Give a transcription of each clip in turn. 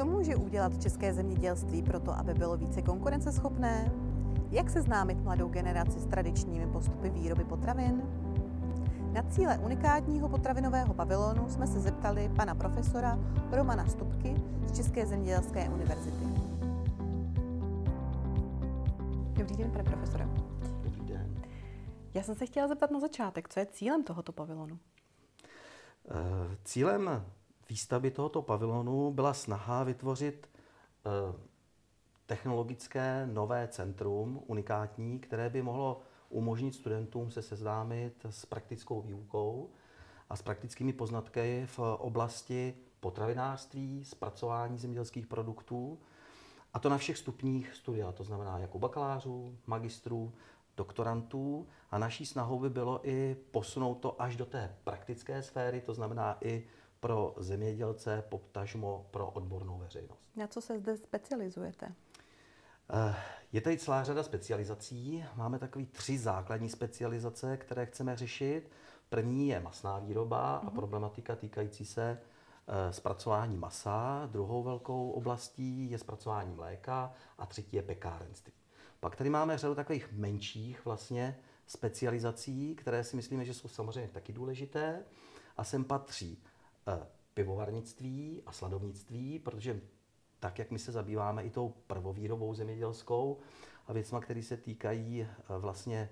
Co může udělat české zemědělství pro to, aby bylo více konkurenceschopné? Jak seznámit mladou generaci s tradičními postupy výroby potravin? Na cíle unikátního potravinového pavilonu jsme se zeptali pana profesora Romana Stupky z České zemědělské univerzity. Dobrý den, pane profesore. Dobrý den. Já jsem se chtěla zeptat na začátek, co je cílem tohoto pavilonu? Eh, cílem výstavby tohoto pavilonu byla snaha vytvořit eh, technologické nové centrum, unikátní, které by mohlo umožnit studentům se seznámit s praktickou výukou a s praktickými poznatky v oblasti potravinářství, zpracování zemědělských produktů, a to na všech stupních studia, to znamená jako bakalářů, magistrů, doktorantů. A naší snahou by bylo i posunout to až do té praktické sféry, to znamená i pro zemědělce, poptažmo pro odbornou veřejnost. Na co se zde specializujete? Eh, je tady celá řada specializací. Máme takové tři základní specializace, které chceme řešit. První je masná výroba a mhm. problematika týkající se eh, zpracování masa. Druhou velkou oblastí je zpracování mléka a třetí je pekárenství. Pak tady máme řadu takových menších vlastně specializací, které si myslíme, že jsou samozřejmě taky důležité. A sem patří eh, pivovarnictví a sladovnictví, protože tak, jak my se zabýváme i tou prvovýrobou zemědělskou a věcma, které se týkají eh, vlastně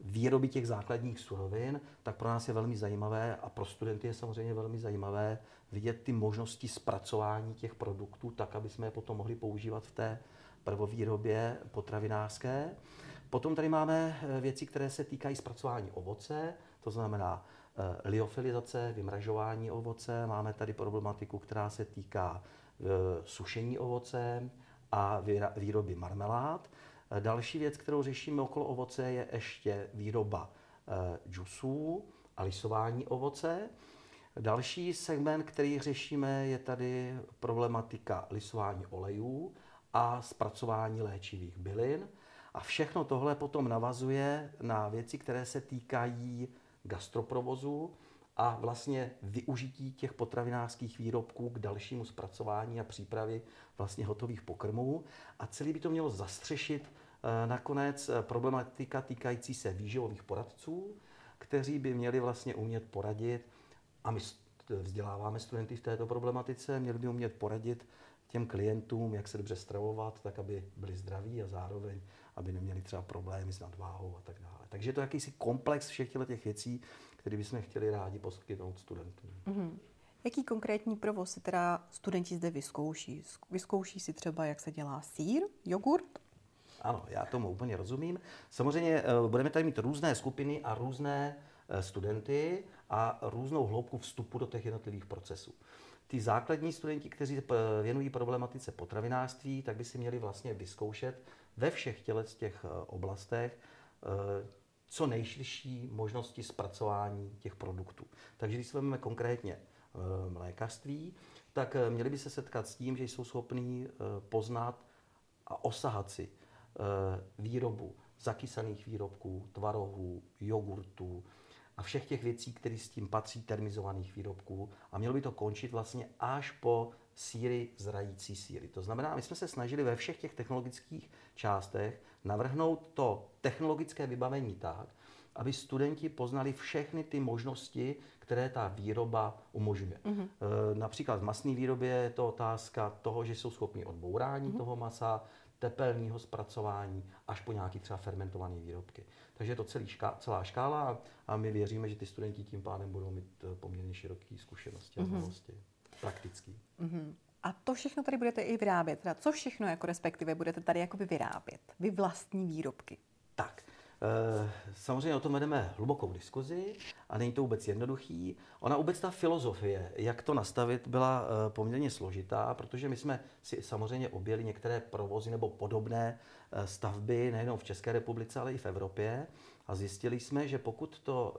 výroby těch základních surovin, tak pro nás je velmi zajímavé a pro studenty je samozřejmě velmi zajímavé vidět ty možnosti zpracování těch produktů tak, aby jsme je potom mohli používat v té prvovýrobě potravinářské. Potom tady máme eh, věci, které se týkají zpracování ovoce, to znamená eh, liofilizace, vymražování ovoce. Máme tady problematiku, která se týká eh, sušení ovoce a výroby marmelád. Další věc, kterou řešíme okolo ovoce, je ještě výroba džusů a lisování ovoce. Další segment, který řešíme, je tady problematika lisování olejů a zpracování léčivých bylin. A všechno tohle potom navazuje na věci, které se týkají gastroprovozu a vlastně využití těch potravinářských výrobků k dalšímu zpracování a přípravě vlastně hotových pokrmů. A celý by to mělo zastřešit eh, nakonec eh, problematika týkající se výživových poradců, kteří by měli vlastně umět poradit, a my vzděláváme studenty v této problematice, měli by umět poradit těm klientům, jak se dobře stravovat, tak aby byli zdraví a zároveň, aby neměli třeba problémy s nadváhou a tak dále. Takže je to jakýsi komplex všech těch věcí, které bychom chtěli rádi poskytnout studentům. Mm-hmm. Jaký konkrétní provoz si teda studenti zde vyzkouší? Vyzkouší si třeba, jak se dělá sír, jogurt? Ano, já tomu úplně rozumím. Samozřejmě eh, budeme tady mít různé skupiny a různé eh, studenty a různou hloubku vstupu do těch jednotlivých procesů ty základní studenti, kteří věnují problematice potravinářství, tak by si měli vlastně vyzkoušet ve všech těle z těch eh, oblastech eh, co nejširší možnosti zpracování těch produktů. Takže když se vezmeme konkrétně eh, mlékařství, tak měli by se setkat s tím, že jsou schopní poznat a osahat si výrobu zakysaných výrobků, tvarohů, jogurtů, a všech těch věcí, které s tím patří, termizovaných výrobků. A mělo by to končit vlastně až po síry zrající síry. To znamená, my jsme se snažili ve všech těch technologických částech navrhnout to technologické vybavení tak, aby studenti poznali všechny ty možnosti, které ta výroba umožňuje. Mm-hmm. E, například v masné výrobě je to otázka toho, že jsou schopni odbourání mm-hmm. toho masa, tepelného zpracování až po nějaký třeba fermentované výrobky. Takže je to celý šká, celá škála a my věříme, že ty studenti tím pádem budou mít eh, poměrně široké zkušenosti a mhm. znalosti. Mm-hmm. Praktický. Mm-hmm. A to všechno tady budete i vyrábět. Teda co všechno jako respektive budete tady jakoby vyrábět? Vy vlastní výrobky. Tak. Eh, samozřejmě o tom vedeme hlubokou diskuzi a není to vůbec jednoduchý. Ona vůbec ta filozofie, jak to nastavit, byla eh, poměrně složitá, protože my jsme si samozřejmě objeli některé provozy nebo podobné eh, stavby nejenom v České republice, ale i v Evropě a zjistili jsme, že pokud to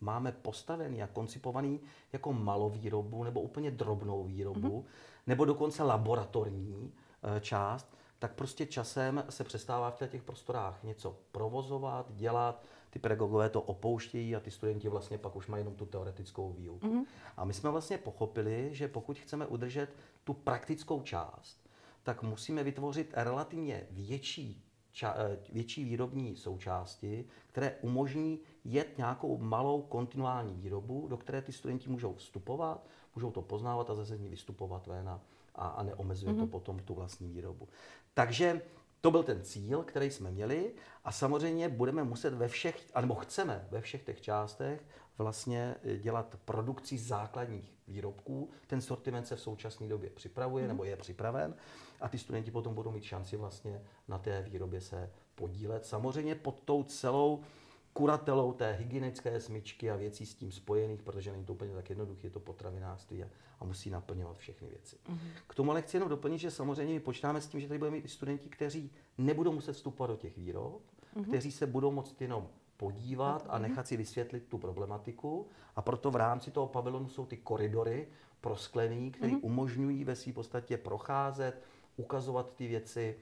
máme postavený a koncipovaný jako malovýrobu nebo úplně drobnou výrobu, mm-hmm. nebo dokonce laboratorní část, tak prostě časem se přestává v těch prostorách něco provozovat, dělat, ty pedagogové to opouštějí a ty studenti vlastně pak už mají jenom tu teoretickou výuku. Mm-hmm. A my jsme vlastně pochopili, že pokud chceme udržet tu praktickou část, tak musíme vytvořit relativně větší, ča, eh, větší výrobní součásti, které umožní jet nějakou malou kontinuální výrobu, do které ty studenti můžou vstupovat, můžou to poznávat a zase z ní vystupovat ven a, a neomezuje mm-hmm. to mhm. potom tu vlastní výrobu. Takže to byl ten cíl, který jsme měli a samozřejmě budeme muset ve všech, anebo chceme ve všech těch částech vlastně eh, dělat produkci základních výrobků. Ten sortiment se v současné době připravuje, mm. nebo je připraven a ty studenti potom budou mít šanci vlastně na té výrobě se podílet. Samozřejmě pod tou celou kuratelou té hygienické smyčky a věcí s tím spojených, protože není to úplně tak jednoduché, je to potravinářství a, a musí naplňovat všechny věci. Mm-hmm. K tomu ale chci jenom doplnit, že samozřejmě my počítáme s tím, že tady budeme mít studenti, kteří nebudou muset vstupovat do těch výrob, mm-hmm. kteří se budou moct jenom podívat a nechat si vysvětlit tu problematiku. A proto v rámci toho pavilonu jsou ty koridory prosklený, které mm-hmm. umožňují ve své podstatě procházet, ukazovat ty věci,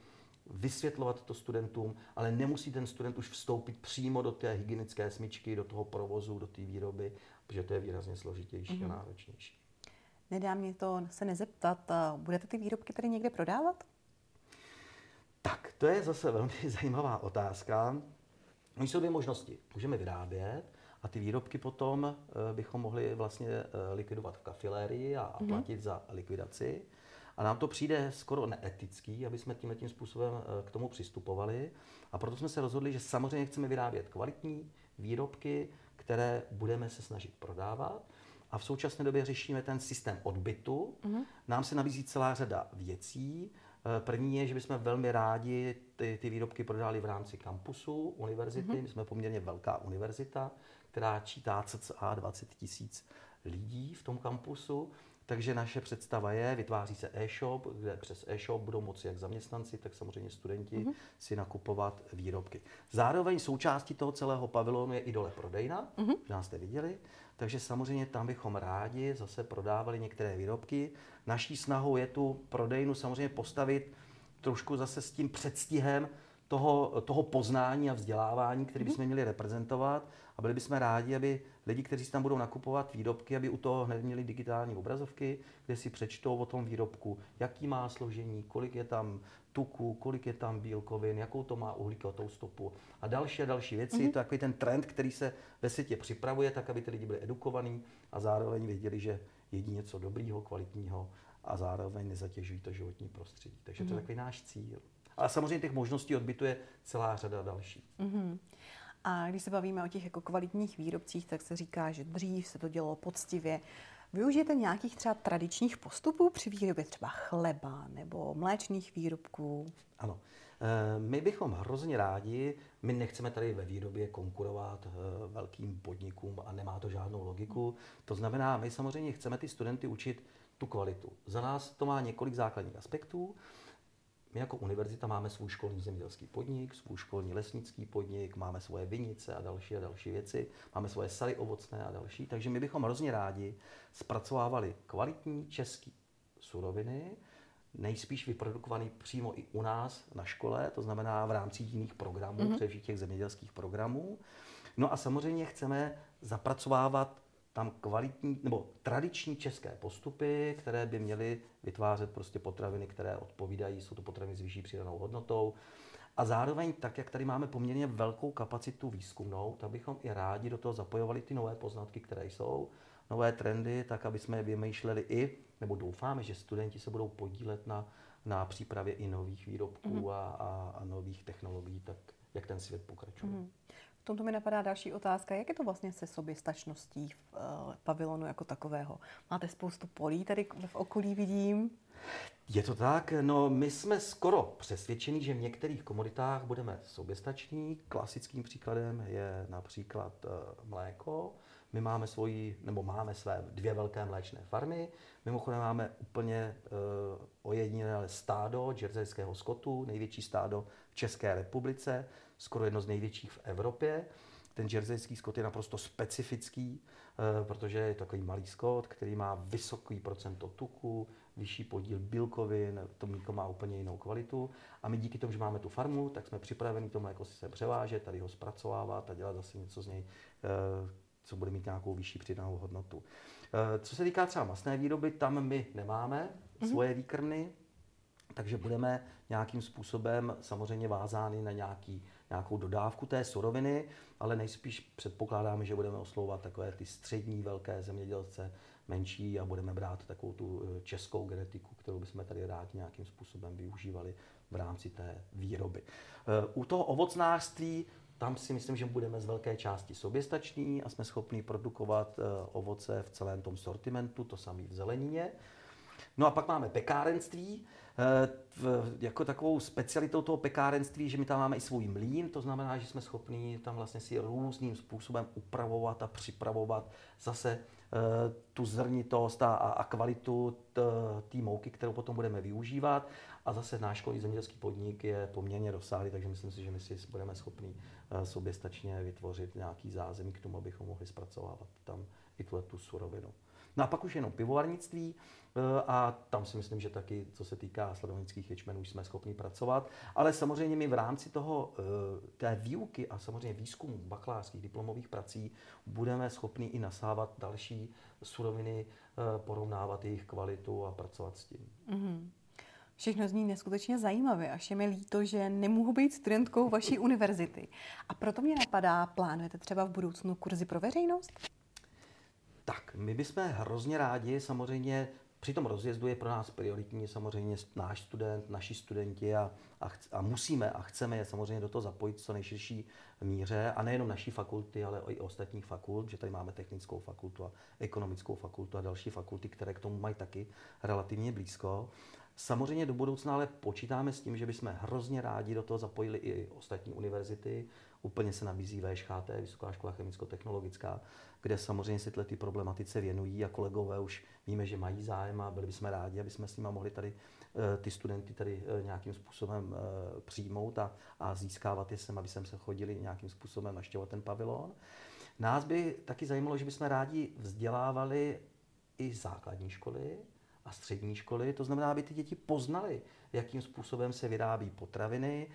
vysvětlovat to studentům, ale nemusí ten student už vstoupit přímo do té hygienické smyčky, do toho provozu, do té výroby, protože to je výrazně složitější mm-hmm. a mhm. náročnější. Nedá mě to se nezeptat, budete ty výrobky tady někde prodávat? Tak, to je zase velmi zajímavá otázka. Oni jsou dvě možnosti. Můžeme vyrábět a ty výrobky potom uh, bychom mohli vlastně uh, likvidovat v kafilérii a, mm-hmm. platit za likvidaci. A nám to přijde skoro neetický, aby jsme tímhle tím způsobem uh, k tomu přistupovali. A proto jsme se rozhodli, že samozřejmě chceme vyrábět kvalitní výrobky, které budeme se snažit prodávat. A v současné době řešíme ten systém odbytu. Mm-hmm. Nám se nabízí celá řada věcí. Eh, první je, že bychom velmi rádi ty, ty výrobky prodali v rámci kampusu univerzity. Mm-hmm. My jsme poměrně velká univerzita, která čítá cca 20 tisíc lidí v tom kampusu. Takže naše představa je, vytváří se e-shop, kde přes e-shop budou moci jak zaměstnanci, tak samozřejmě studenti mm-hmm. si nakupovat výrobky. Zároveň součástí toho celého pavilonu je i dole prodejna, mm-hmm. nás jste viděli, takže samozřejmě tam bychom rádi zase prodávali některé výrobky. Naší snahou je tu prodejnu samozřejmě postavit trošku zase s tím předstihem toho, toho poznání a vzdělávání, který bychom měli reprezentovat a byli bychom rádi, aby lidi, kteří si tam budou nakupovat výrobky, aby u toho hned měli digitální obrazovky, kde si přečtou o tom výrobku, jaký má složení, kolik je tam tuku, kolik je tam bílkovin, jakou to má uhlíkovou stopu a další a další věci. Mm-hmm. To je takový ten trend, který se ve světě připravuje, tak aby ty lidi byli edukovaní a zároveň věděli, že jedí něco dobrýho, kvalitního a zároveň nezatěžují to životní prostředí. Takže mm-hmm. to je mhm. takový náš cíl. Ale samozřejmě těch možností odbytu je celá řada další. Mm-hmm. A když se bavíme o těch jako kvalitních výrobcích, tak se říká, že dřív se to dělalo poctivě. Využijete nějakých třeba tradičních postupů při výrobě třeba chleba nebo mléčných výrobků? Ano. Eh, my bychom hrozně rádi, my nechceme tady ve výrobě konkurovat eh, velkým podnikům a nemá to žádnou logiku. To znamená, my samozřejmě chceme ty studenty učit tu kvalitu. Za nás to má několik základních aspektů. My jako univerzita máme svůj školní zemědělský podnik, svůj školní lesnický podnik, máme svoje vinice a další a další věci, máme svoje sady ovocné a další, takže my bychom hrozně rádi zpracovávali kvalitní české suroviny, nejspíš vyprodukovaný přímo i u nás na škole, to znamená v rámci jiných programů, mm-hmm. především těch zemědělských programů. No a samozřejmě chceme zapracovávat tam kvalitní nebo tradiční české postupy, které by měly vytvářet prostě potraviny, které odpovídají, jsou to potraviny s vyšší přidanou hodnotou. A zároveň, tak jak tady máme poměrně velkou kapacitu výzkumnou, tak bychom i rádi do toho zapojovali ty nové poznatky, které jsou, nové trendy, tak aby jsme je vymýšleli i, nebo doufáme, že studenti se budou podílet na, na přípravě i nových výrobků mm-hmm. a, a, a nových technologií, tak jak ten svět pokračuje. Mm-hmm tomto mi napadá další otázka. Jak je to vlastně se soběstačností v uh, pavilonu jako takového? Máte spoustu polí tady v okolí, vidím. Je to tak. No, my jsme skoro přesvědčeni, že v některých komoditách budeme soběstační. Klasickým příkladem je například uh, mléko. My máme svoji, nebo máme své dvě velké mléčné farmy. Mimochodem máme úplně uh, ojedinělé stádo džerzejského skotu, největší stádo v České republice skoro jedno z největších v Evropě. Ten jerseyský skot je naprosto specifický, eh, protože je takový malý skot, který má vysoký procento tuku, vyšší podíl bílkovin, to mlíko má úplně jinou kvalitu. A my díky tomu, že máme tu farmu, tak jsme připraveni to mléko si se převážet, tady ho zpracovávat a dělat zase něco z něj, eh, co bude mít nějakou vyšší přidanou hodnotu. Eh, co se týká třeba masné výroby, tam my nemáme mm-hmm. svoje výkrmy, takže budeme nějakým způsobem samozřejmě vázány na nějaký, nějakou dodávku té suroviny, ale nejspíš předpokládáme, že budeme oslovovat takové ty střední velké zemědělce, menší a budeme brát takovou tu eh, českou genetiku, kterou bychom tady rádi nějakým způsobem využívali v rámci té výroby. Eh, u toho ovocnářství tam si myslím, že budeme z velké části soběstační a jsme schopni produkovat eh, ovoce v celém tom sortimentu, to samé v zelenině. No a pak máme pekárenství, jako takovou specialitou toho pekárenství, že my tam máme i svůj mlín, to znamená, že jsme schopni tam vlastně si různým způsobem upravovat a připravovat zase Eh, tu zrnitost a, a kvalitu té mouky, kterou potom budeme využívat. A zase náš školní zemědělský podnik je poměrně rozsáhlý, takže myslím si, že my si budeme schopni eh, soběstačně vytvořit nějaký zázemí k tomu, abychom mohli zpracovávat tam i tu surovinu. No a pak už jenom pivovarnictví eh, a tam si myslím, že taky, co se týká sledovnických ječmenů, jsme schopni pracovat. Ale samozřejmě my v rámci toho, eh, té výuky a samozřejmě výzkumu bakalářských diplomových prací budeme schopni i nasávat další suroviny, eh, porovnávat jejich kvalitu a pracovat s tím. Mm-hmm. Všechno zní neskutečně zajímavě, až je mi líto, že nemohu být studentkou vaší univerzity. A proto mě napadá, plánujete třeba v budoucnu kurzy pro veřejnost? My bychom hrozně rádi, samozřejmě při tom rozjezdu je pro nás prioritní samozřejmě náš student, naši studenti a, a, a musíme a chceme je samozřejmě do toho zapojit co nejširší míře a nejenom naší fakulty, ale i ostatních fakult, že tady máme technickou fakultu a ekonomickou fakultu a další fakulty, které k tomu mají taky relativně blízko. Samozřejmě do budoucna ale počítáme s tím, že bychom hrozně rádi do toho zapojili i ostatní univerzity. Úplně se nabízí VŠHT, Vysoká škola chemicko-technologická, kde samozřejmě se ty problematice věnují a kolegové už víme, že mají zájem a byli bychom rádi, aby jsme s nimi mohli tady eh, ty studenty tady eh, nějakým způsobem eh, přijmout a, a získávat je sem, aby sem se chodili nějakým způsobem naštěvovat ten pavilon. Nás by taky zajímalo, že bychom rádi vzdělávali i základní školy a střední školy, to znamená, aby ty děti poznali, jakým způsobem se vyrábí potraviny,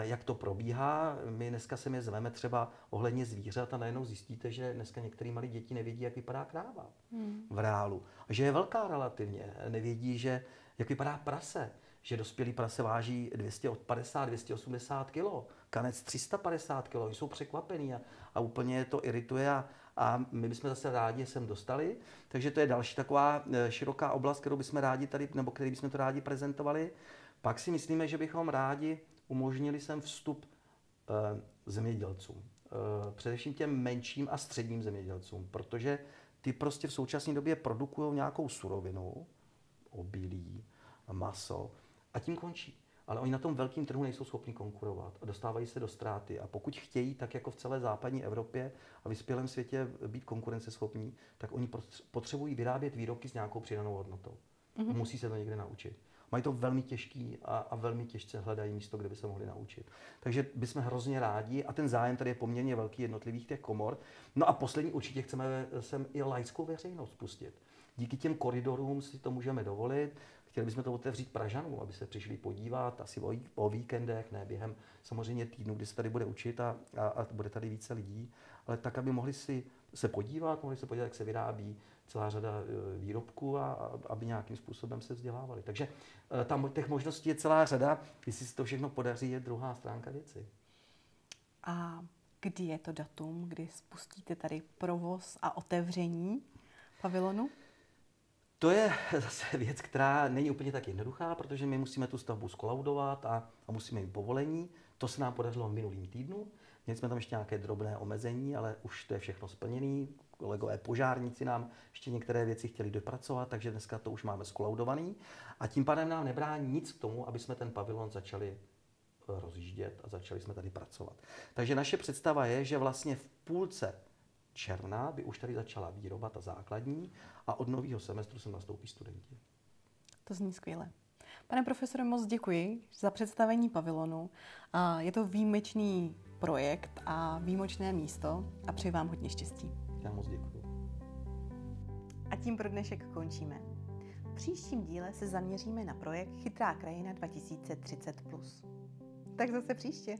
jak to probíhá. My dneska se je zveme třeba ohledně zvířat a najednou zjistíte, že dneska některé malé děti nevědí, jak vypadá kráva hmm. v reálu. A že je velká relativně. Nevědí, že jak vypadá prase. Že dospělý prase váží 250-280 kg, kanec 350 kg. Jsou překvapený a, a úplně to irituje a, a my bychom zase rádi sem dostali. Takže to je další taková eh, široká oblast, kterou bychom rádi tady, nebo který bychom to rádi prezentovali. Pak si myslíme, že bychom rádi umožnili jsem vstup uh, zemědělcům. Uh, především těm menším a středním zemědělcům, protože ty prostě v současné době produkují nějakou surovinu, obilí, maso, a tím končí. Ale oni na tom velkém trhu nejsou schopni konkurovat a dostávají se do ztráty. A pokud chtějí, tak jako v celé západní Evropě a vyspělém světě být konkurenceschopní, tak oni potřebují vyrábět výrobky s nějakou přidanou hodnotou. Mm-hmm. Musí se to někde naučit mají to velmi těžký a, a velmi těžce hledají místo, kde by se mohli naučit. Takže bychom hrozně rádi a ten zájem tady je poměrně velký jednotlivých těch komor. No a poslední určitě chceme sem i laickou veřejnost pustit. Díky těm koridorům si to můžeme dovolit. Chtěli bychom to otevřít Pražanům, aby se přišli podívat asi o, o víkendech, ne během samozřejmě týdnu, kdy se tady bude učit a, a, a bude tady více lidí, ale tak, aby mohli si se podívat, mohli se podívat, jak se vyrábí celá řada e, výrobků a, a aby nějakým způsobem se vzdělávali. Takže e, tam těch možností je celá řada. Jestli se to všechno podaří, je druhá stránka věci. A kdy je to datum, kdy spustíte tady provoz a otevření pavilonu? To je zase věc, která není úplně tak jednoduchá, protože my musíme tu stavbu skolaudovat a, a musíme mít povolení. To se nám podařilo v minulým týdnu. Měli jsme tam ještě nějaké drobné omezení, ale už to je všechno splněné. Kolegové požárníci nám ještě některé věci chtěli dopracovat, takže dneska to už máme skolaudovaný. A tím pádem nám nebrání nic k tomu, aby jsme ten pavilon začali eh, rozjíždět a začali jsme tady pracovat. Takže naše představa je, že vlastně v půlce června by už tady začala výroba ta základní a od nového semestru se nastoupí studenti. To zní skvěle. Pane profesore, moc děkuji za představení pavilonu. Je to výjimečný projekt a výjimečné místo a přeji vám hodně štěstí. Já moc děkuji. A tím pro dnešek končíme. V příštím díle se zaměříme na projekt Chytrá krajina 2030+. Tak zase příště.